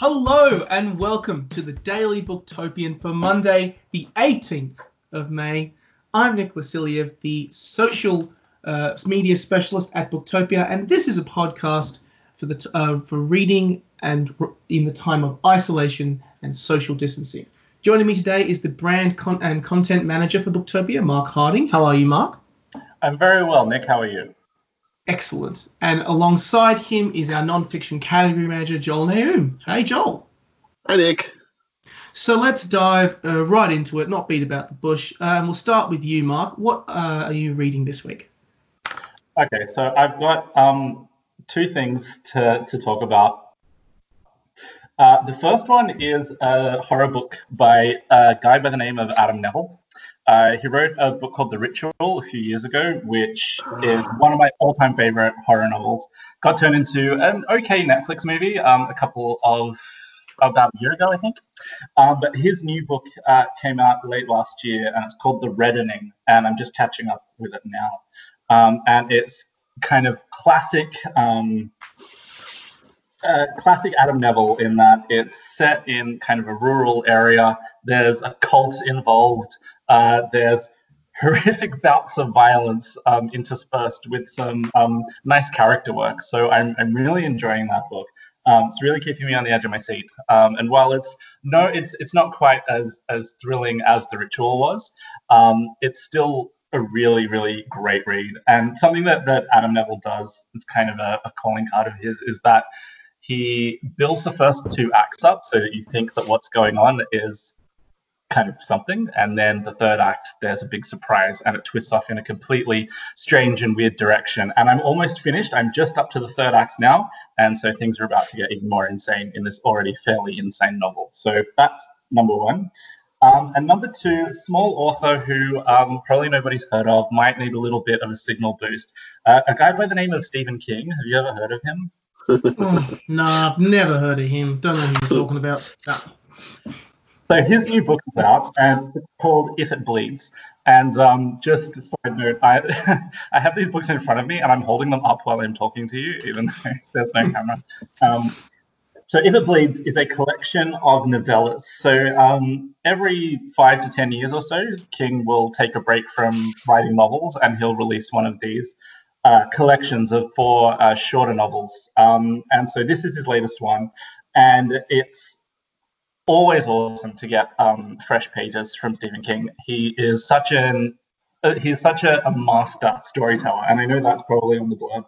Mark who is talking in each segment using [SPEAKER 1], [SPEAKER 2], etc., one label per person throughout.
[SPEAKER 1] Hello and welcome to the Daily Booktopian for Monday, the 18th of May. I'm Nick Wasiliev, the social uh, media specialist at Booktopia, and this is a podcast for the t- uh, for reading and r- in the time of isolation and social distancing. Joining me today is the brand con- and content manager for Booktopia, Mark Harding. How are you, Mark?
[SPEAKER 2] I'm very well, Nick. How are you?
[SPEAKER 1] Excellent. And alongside him is our non-fiction category manager, Joel Naoum. Hey, Joel.
[SPEAKER 3] Hi, Nick.
[SPEAKER 1] So let's dive uh, right into it, not beat about the bush. Um, we'll start with you, Mark. What uh, are you reading this week?
[SPEAKER 2] Okay, so I've got um, two things to, to talk about. Uh, the first one is a horror book by a guy by the name of Adam Nevill. Uh, he wrote a book called The Ritual a few years ago, which is one of my all-time favorite horror novels. Got turned into an okay Netflix movie um, a couple of about a year ago, I think. Um, but his new book uh, came out late last year, and it's called The Reddening, and I'm just catching up with it now. Um, and it's kind of classic. Um, uh, classic Adam Nevill in that it's set in kind of a rural area. There's a cult involved. Uh, there's horrific bouts of violence um, interspersed with some um, nice character work. So I'm, I'm really enjoying that book. Um, it's really keeping me on the edge of my seat. Um, and while it's no, it's it's not quite as as thrilling as the ritual was. Um, it's still a really really great read. And something that that Adam Nevill does, it's kind of a, a calling card of his, is that he builds the first two acts up so that you think that what's going on is kind of something. And then the third act, there's a big surprise and it twists off in a completely strange and weird direction. And I'm almost finished. I'm just up to the third act now. And so things are about to get even more insane in this already fairly insane novel. So that's number one. Um, and number two, small author who um, probably nobody's heard of, might need a little bit of a signal boost. Uh, a guy by the name of Stephen King. Have you ever heard of him?
[SPEAKER 1] oh, no, I've never heard of him. Don't know who you're talking about. No.
[SPEAKER 2] So his new book is out, and it's called If It Bleeds. And um, just a side note, I I have these books in front of me, and I'm holding them up while I'm talking to you, even though there's no camera. Um, so If It Bleeds is a collection of novellas. So um, every five to ten years or so, King will take a break from writing novels, and he'll release one of these. Uh, collections of four uh, shorter novels, um, and so this is his latest one, and it's always awesome to get um, fresh pages from Stephen King. He is such an he's such a, a, master storyteller, and I know that's probably on the blurb,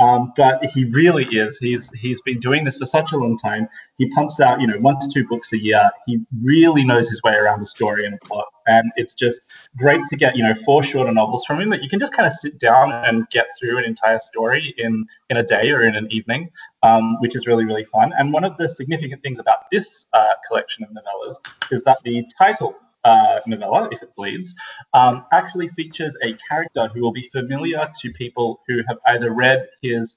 [SPEAKER 2] um, but he really is. He's he's been doing this for such a long time. He pumps out you know one to two books a year. He really knows his way around a story and a plot, and it's just great to get you know four shorter novels from him that you can just kind of sit down and get through an entire story in in a day or in an evening, um, which is really really fun. And one of the significant things about this uh, collection of novellas is that the title uh, novella, If It Bleeds, um, actually features a character who will be familiar to people who have either read his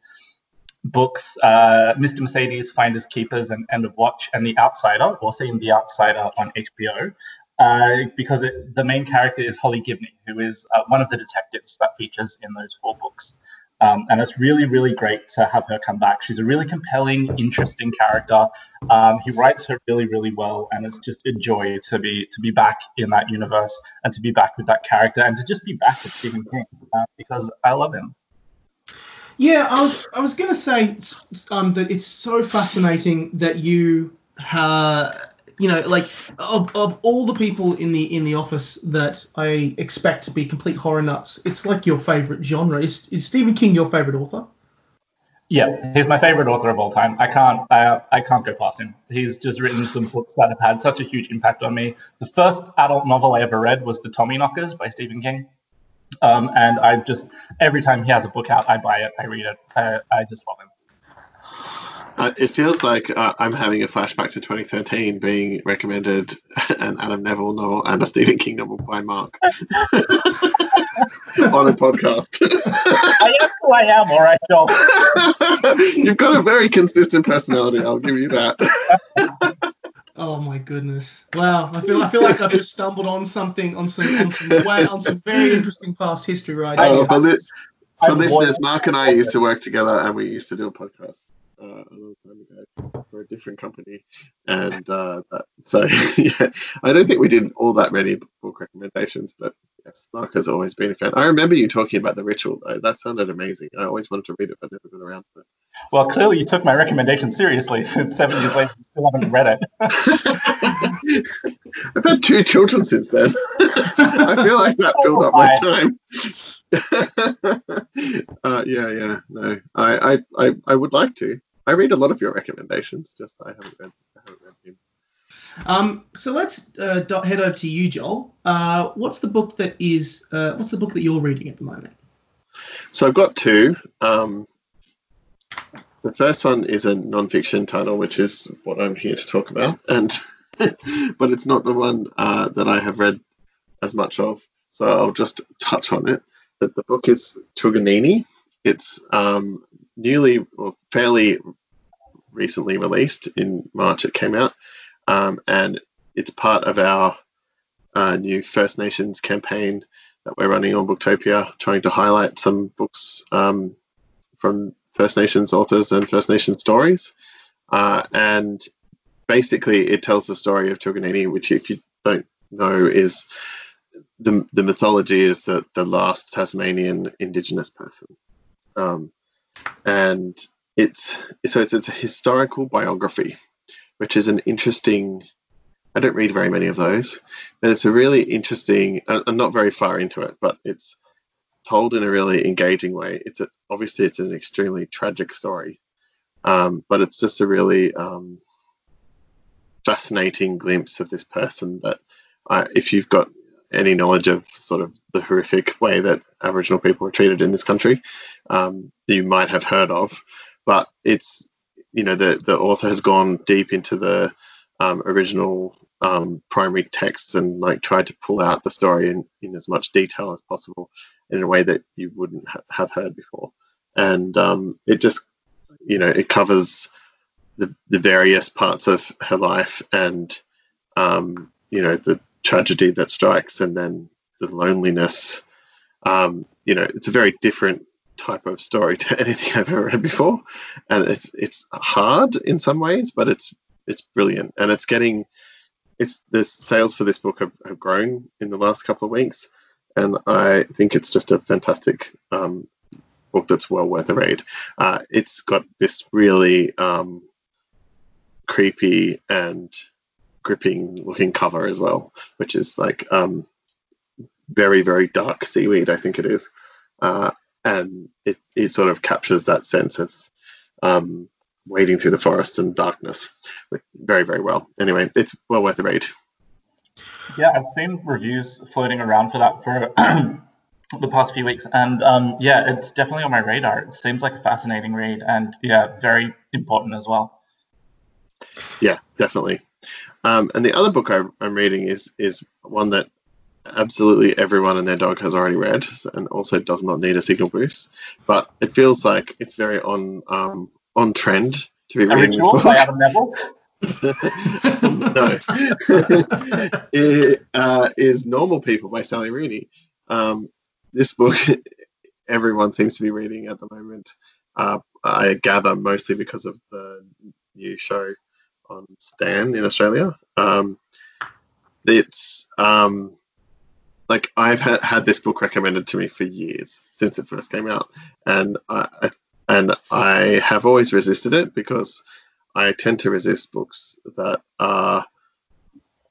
[SPEAKER 2] books, uh, Mr. Mercedes, Finders Keepers, and End of Watch, and The Outsider, or seen The Outsider on HBO. Uh, because it, the main character is Holly Gibney, who is uh, one of the detectives that features in those four books. Um, and it's really, really great to have her come back. She's a really compelling, interesting character. Um, he writes her really, really well, and it's just a joy to be to be back in that universe and to be back with that character and to just be back with Stephen King uh, because I love him.
[SPEAKER 1] Yeah, I was I was gonna say um, that it's so fascinating that you uh, you know like of, of all the people in the in the office that I expect to be complete horror nuts, it's like your favorite genre. Is is Stephen King your favorite author?
[SPEAKER 2] Yeah, he's my favorite author of all time. I can't I, I can't go past him. He's just written some books that have had such a huge impact on me. The first adult novel I ever read was The Tommyknockers by Stephen King. Um, and I just every time he has a book out, I buy it, I read it. I, I just love him.
[SPEAKER 3] Uh, it feels like uh, I'm having a flashback to 2013 being recommended an Adam Nevill novel and a Stephen King novel by Mark on a podcast.
[SPEAKER 2] I am who I am, all right, Joel.
[SPEAKER 3] You've got a very consistent personality, I'll give you that.
[SPEAKER 1] Oh my goodness! Wow, I feel I feel like I've just stumbled on something on some on some way on some very interesting past history right
[SPEAKER 3] Oh,
[SPEAKER 1] now.
[SPEAKER 3] for li- for listeners, Mark and I used to work together and we used to do a podcast. Uh, a long time ago for a different company, and uh, that, so yeah, I don't think we did all that many book recommendations, but yes, Mark has always been a fan. I remember you talking about the ritual though; that sounded amazing. I always wanted to read it, but never got around to it.
[SPEAKER 2] Well, clearly you took my recommendation seriously since seven years later you still haven't read it.
[SPEAKER 3] I've had two children since then. I feel like that filled up my time. uh, yeah, yeah, no, I, I, I, I would like to. I read a lot of your recommendations, just I haven't read, I haven't read him.
[SPEAKER 1] Um, so let's uh, head over to you, Joel. Uh, what's the book that is? Uh, what's the book that you're reading at the moment?
[SPEAKER 3] So I've got two. Um, the first one is a non-fiction title, which is what I'm here to talk about, and but it's not the one uh, that I have read as much of. So I'll just touch on it. That the book is Truganini. It's um, newly or fairly recently released in March. It came out, um, and it's part of our uh, new First Nations campaign that we're running on Booktopia, trying to highlight some books um, from First Nations authors and First Nations stories. Uh, and basically, it tells the story of Truganini, which, if you don't know, is the, the mythology is the, the last Tasmanian Indigenous person. Um, and it's so it's, it's a historical biography, which is an interesting. I don't read very many of those, and it's a really interesting. I'm not very far into it, but it's told in a really engaging way. It's a, obviously it's an extremely tragic story, um, but it's just a really um, fascinating glimpse of this person that, uh, if you've got any knowledge of sort of the horrific way that Aboriginal people are treated in this country, um, you might have heard of. But it's you know the the author has gone deep into the um, original um, primary texts and like tried to pull out the story in, in as much detail as possible in a way that you wouldn't ha- have heard before. And um, it just you know it covers the the various parts of her life and um, you know the tragedy that strikes and then the loneliness. Um, you know, it's a very different type of story to anything I've ever read before, and it's it's hard in some ways, but it's it's brilliant, and it's getting it's the sales for this book have, have grown in the last couple of weeks, and I think it's just a fantastic um, book that's well worth a read. Uh, it's got this really um, creepy and gripping looking cover as well, which is like um, very very dark seaweed, I think it is, uh, and it, it sort of captures that sense of um, wading through the forest and darkness very very well. Anyway, it's well worth a read.
[SPEAKER 2] Yeah, I've seen reviews floating around for that for the past few weeks, and um, yeah, it's definitely on my radar. It seems like a fascinating read, and yeah, very important as well.
[SPEAKER 3] Yeah, definitely. Um, and the other book I, I'm reading is is one that absolutely everyone and their dog has already read, and also does not need a signal boost. But it feels like it's very on um, on trend to be reading
[SPEAKER 2] ritual
[SPEAKER 3] this
[SPEAKER 2] by. Adam Nevill.
[SPEAKER 3] no, it uh, is Normal People by Sally Rooney. Um, this book, everyone seems to be reading at the moment. Uh, I gather mostly because of the new show on Stan in Australia. Um, it's um, like I've had, had this book recommended to me for years since it first came out, and I I- and I have always resisted it because I tend to resist books that are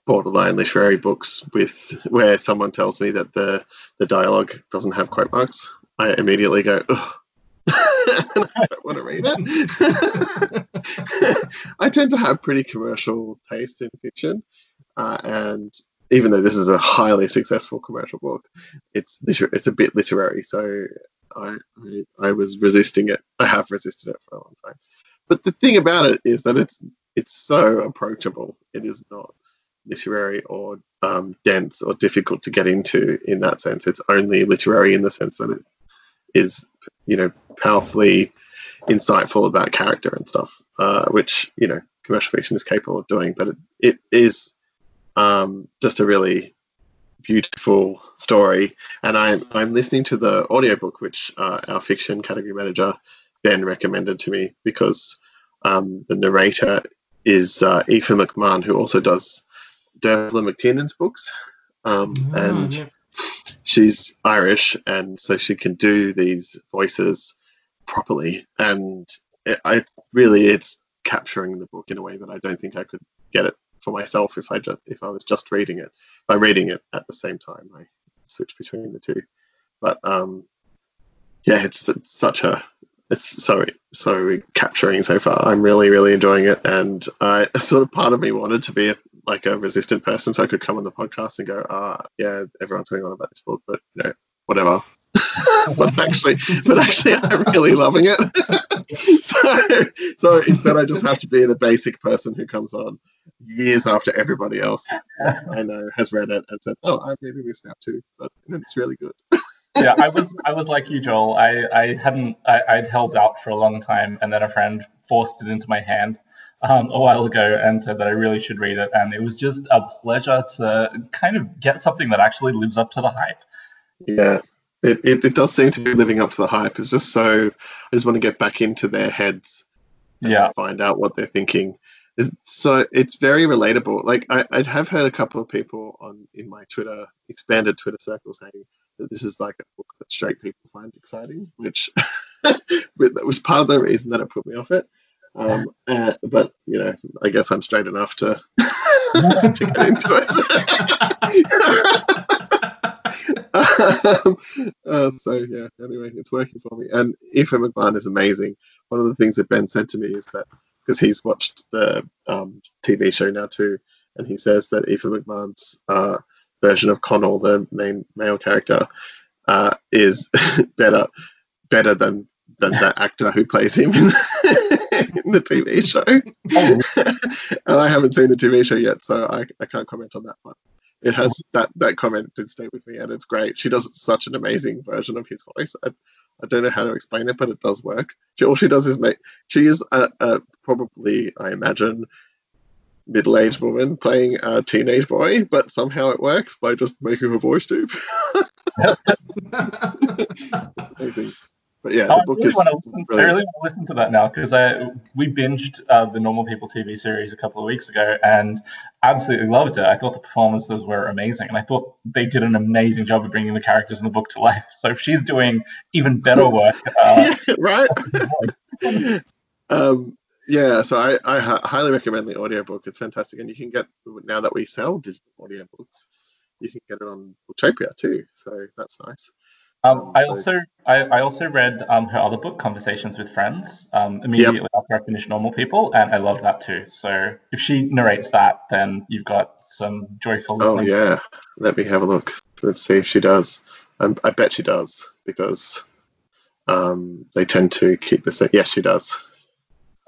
[SPEAKER 3] borderline literary books with where someone tells me that the the dialogue doesn't have quote marks. I immediately go, Ugh. I don't want to read it. I tend to have pretty commercial taste in fiction, uh, and even though this is a highly successful commercial book, it's liter- it's a bit literary. So I, I I was resisting it. I have resisted it for a long time. But the thing about it is that it's it's so approachable. It is not literary or um, dense or difficult to get into in that sense. It's only literary in the sense that it is, you know, powerfully insightful about character and stuff, uh, which you know commercial fiction is capable of doing. But it, it is um, just a really beautiful story. And I'm I'm listening to the audiobook which uh, our fiction category manager Ben recommended to me because Um, the narrator is uh, Aoife McMahon, who also does Dervla McTiernan's books, um,
[SPEAKER 1] Ah,
[SPEAKER 3] and
[SPEAKER 1] yeah.
[SPEAKER 3] She's Irish, and so she can do these voices properly. And it, I really, it's capturing the book in a way that I don't think I could get it for myself if I just if I was just reading it. By reading it at the same time, I switch between the two. But um, yeah, it's, it's such a it's so so capturing so far. I'm really really enjoying it, and I sort of part of me wanted to be a, like a resistant person, so I could come on the podcast and go, ah, yeah, everyone's going on about this book, but you know, whatever. but actually, but actually, I'm really loving it. so, so instead, I just have to be the basic person who comes on years after everybody else I know has read it and said, "Oh, I'm reading this now too," but it's really good.
[SPEAKER 2] Yeah, I was I was like you, Joel. I, I hadn't I, I'd held out for a long time, and then a friend forced it into my hand um, a while ago and said that I really should read it, and it was just a pleasure to kind of get something that actually lives up to the hype.
[SPEAKER 3] Yeah, it, it, it does seem to be living up to the hype. It's just so I just want to get back into their heads and
[SPEAKER 2] Yeah,
[SPEAKER 3] find out what they're thinking. It's, so it's very relatable. Like I, I have heard a couple of people on in my Twitter expanded Twitter circle saying that this is like a book that straight people find exciting, which that was part of the reason that it put me off it. Um, uh, but you know, I guess I'm straight enough to to get into it. um, uh, so yeah, anyway, it's working for me. And Aoife McMahon is amazing. One of the things that Ben said to me is that because he's watched the um, TV show now too, and he says that Aoife McMahon's uh, version of Connell, the main male character, uh, is better better than than the actor who plays him in, in the TV show. and I haven't seen the TV show yet, so I, I can't comment on that one. It has that that comment did stay with me, and it's great. She does such an amazing version of his voice. I, I don't know how to explain it, but it does work. She, all she does is make. She is a, a probably, I imagine, middle-aged woman playing a teenage boy, but somehow it works by just making her voice deep. amazing. But yeah, the
[SPEAKER 2] I
[SPEAKER 3] book
[SPEAKER 2] really
[SPEAKER 3] is
[SPEAKER 2] want to listen. I really want to listen to that now because I we binged uh, the Normal People TV series a couple of weeks ago and absolutely loved it. I thought the performances were amazing, and I thought they did an amazing job of bringing the characters in the book to life. So if she's doing even better work, uh,
[SPEAKER 3] yeah, right? um, yeah, so I, I highly recommend the audiobook. It's fantastic. And you can get, now that we sell digital audiobooks, you can get it on Booktopia too. So that's nice.
[SPEAKER 2] Um, I also I, I also read um, her other book, Conversations with Friends, um, immediately after I finished Normal People, and I loved that too. So if she narrates that, then you've got some joyful listening.
[SPEAKER 3] Oh, yeah. Let me have a look. Let's see if she does. Um, I bet she does because um, they tend to keep the same. Yes, she does.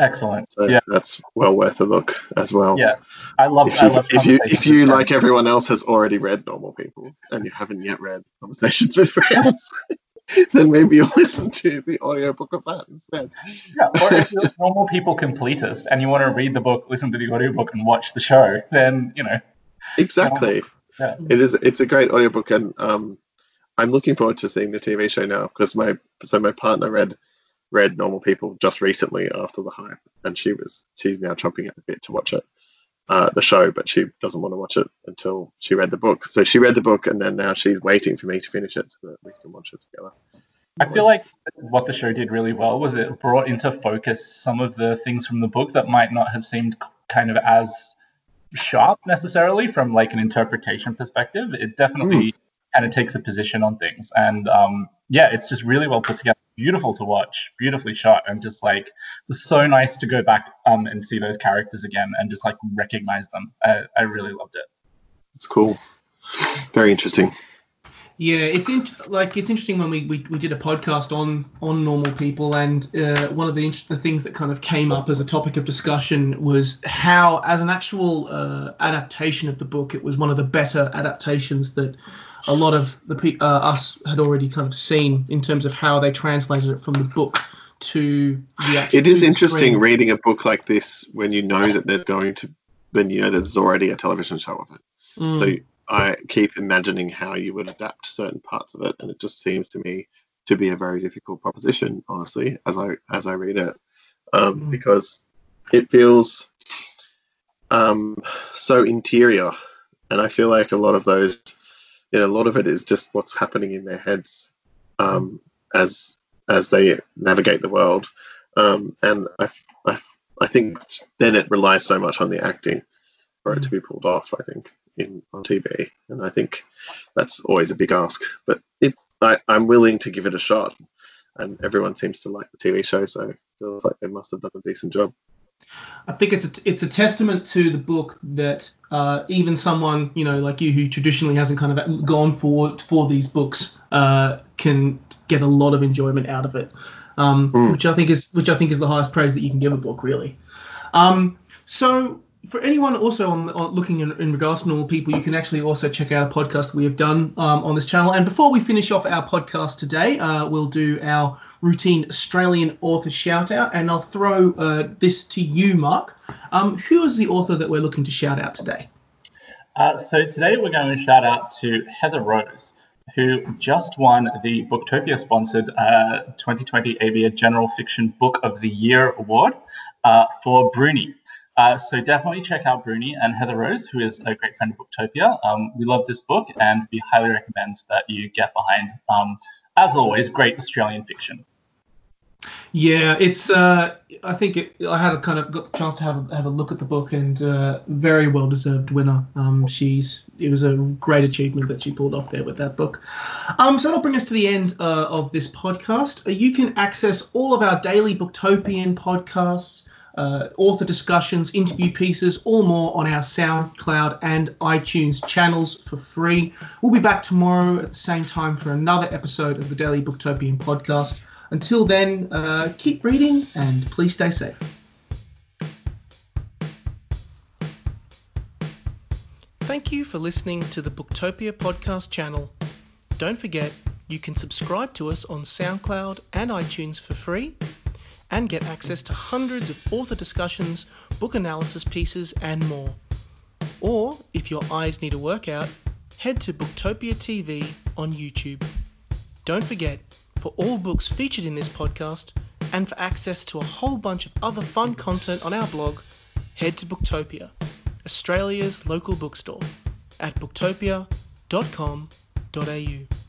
[SPEAKER 2] Excellent.
[SPEAKER 3] So
[SPEAKER 2] yeah,
[SPEAKER 3] that's well worth a look as well.
[SPEAKER 2] yeah. I love.
[SPEAKER 3] If
[SPEAKER 2] I
[SPEAKER 3] you,
[SPEAKER 2] love
[SPEAKER 3] if you, if you like
[SPEAKER 2] Friends.
[SPEAKER 3] everyone else has already read Normal People and you haven't yet read Conversations with Friends, then maybe you'll listen to the audiobook of that instead.
[SPEAKER 2] Yeah, or if you're a normal people completist and you want to read the book, listen to the audiobook, and watch the show, then you know.
[SPEAKER 3] Exactly.
[SPEAKER 2] Yeah.
[SPEAKER 3] It is. It's a great audiobook, and um, I'm looking forward to seeing the TV show now because my so my partner read read Normal People just recently after the hype, and she was she's now chomping at the bit to watch it, uh, the show, but she doesn't want to watch it until she read the book. So she read the book, and then now she's waiting for me to finish it so that we can watch it together.
[SPEAKER 2] I feel like what the show did really well was it brought into focus some of the things from the book that might not have seemed kind of as sharp necessarily from like an interpretation perspective. It definitely kind of takes a position on things, and um, yeah, it's just really well put together, beautiful to watch, beautifully shot, and just like it was so nice to go back um, and see those characters again and just like recognize them. I, I really loved it.
[SPEAKER 3] It's cool. Very interesting.
[SPEAKER 1] Yeah, it's in, like it's interesting when we, we, we did a podcast on on normal people, and uh, one of the interesting things that kind of came up as a topic of discussion was how, as an actual uh, adaptation of the book, it was one of the better adaptations that a lot of the pe- uh, us had already kind of seen in terms of how they translated it from the book to the actual.
[SPEAKER 3] It is interesting
[SPEAKER 1] screen.
[SPEAKER 3] reading a book like this when you know that there's going to, when you know there's already a television show of it.
[SPEAKER 1] Mm.
[SPEAKER 3] So I keep imagining how you would adapt certain parts of it, and it just seems to me to be a very difficult proposition, honestly, as I as I read it, um,
[SPEAKER 1] Mm.
[SPEAKER 3] because it feels um, so interior, and I feel like a lot of those, you know, a lot of it is just what's happening in their heads um, as as they navigate the world, um, and I, I, I think then it relies so much on the acting for it to be pulled off. I think in on TV, and I think that's always a big ask. But it's I, I'm willing to give it a shot, and everyone seems to like the TV show, so it feels like they must have done a decent job.
[SPEAKER 1] I think it's a, it's a testament to the book that uh, even someone you know like you who traditionally hasn't kind of gone for for these books uh, can get a lot of enjoyment out of it, um, mm. which I think is which I think is the highest praise that you can give a book really. Um, so for anyone also on, on looking in, in, regards to normal people, you can actually also check out a podcast we have done um, on this channel. And before we finish off our podcast today, uh, we'll do our routine Australian author shout out, and I'll throw uh, this to you, Mark. Um, who is the author that we're looking to shout out today?
[SPEAKER 2] Uh, so today we're going to shout out to Heather Rose, who just won the Booktopia sponsored 2020 ABA General Fiction Book of the Year award uh, for Bruny. Uh, so definitely check out Bruny and Heather Rose, who is a great friend of Booktopia. Um, we love this book, and we highly recommend that you get behind, um, as always, great Australian fiction.
[SPEAKER 1] Yeah, it's. Uh, I think it, I had a kind of got the chance to have a, have a look at the book, and uh, very well deserved winner. Um, she's. It was a great achievement that she pulled off there with that book. Um, so that'll bring us to the end uh, of this podcast. You can access all of our daily Booktopian podcasts uh, author discussions, interview pieces, all more on our SoundCloud and iTunes channels for free. We'll be back tomorrow at the same time for another episode of the Daily Booktopian podcast. Until then, uh, keep reading and please stay safe. Thank you for listening to the Booktopia podcast channel. Don't forget, you can subscribe to us on SoundCloud and iTunes for free and get access to hundreds of author discussions, book analysis pieces, and more. Or, if your eyes need a workout, head to Booktopia TV on YouTube. Don't forget, for all books featured in this podcast, and for access to a whole bunch of other fun content on our blog, head to Booktopia, Australia's local bookstore, at booktopia.com.au.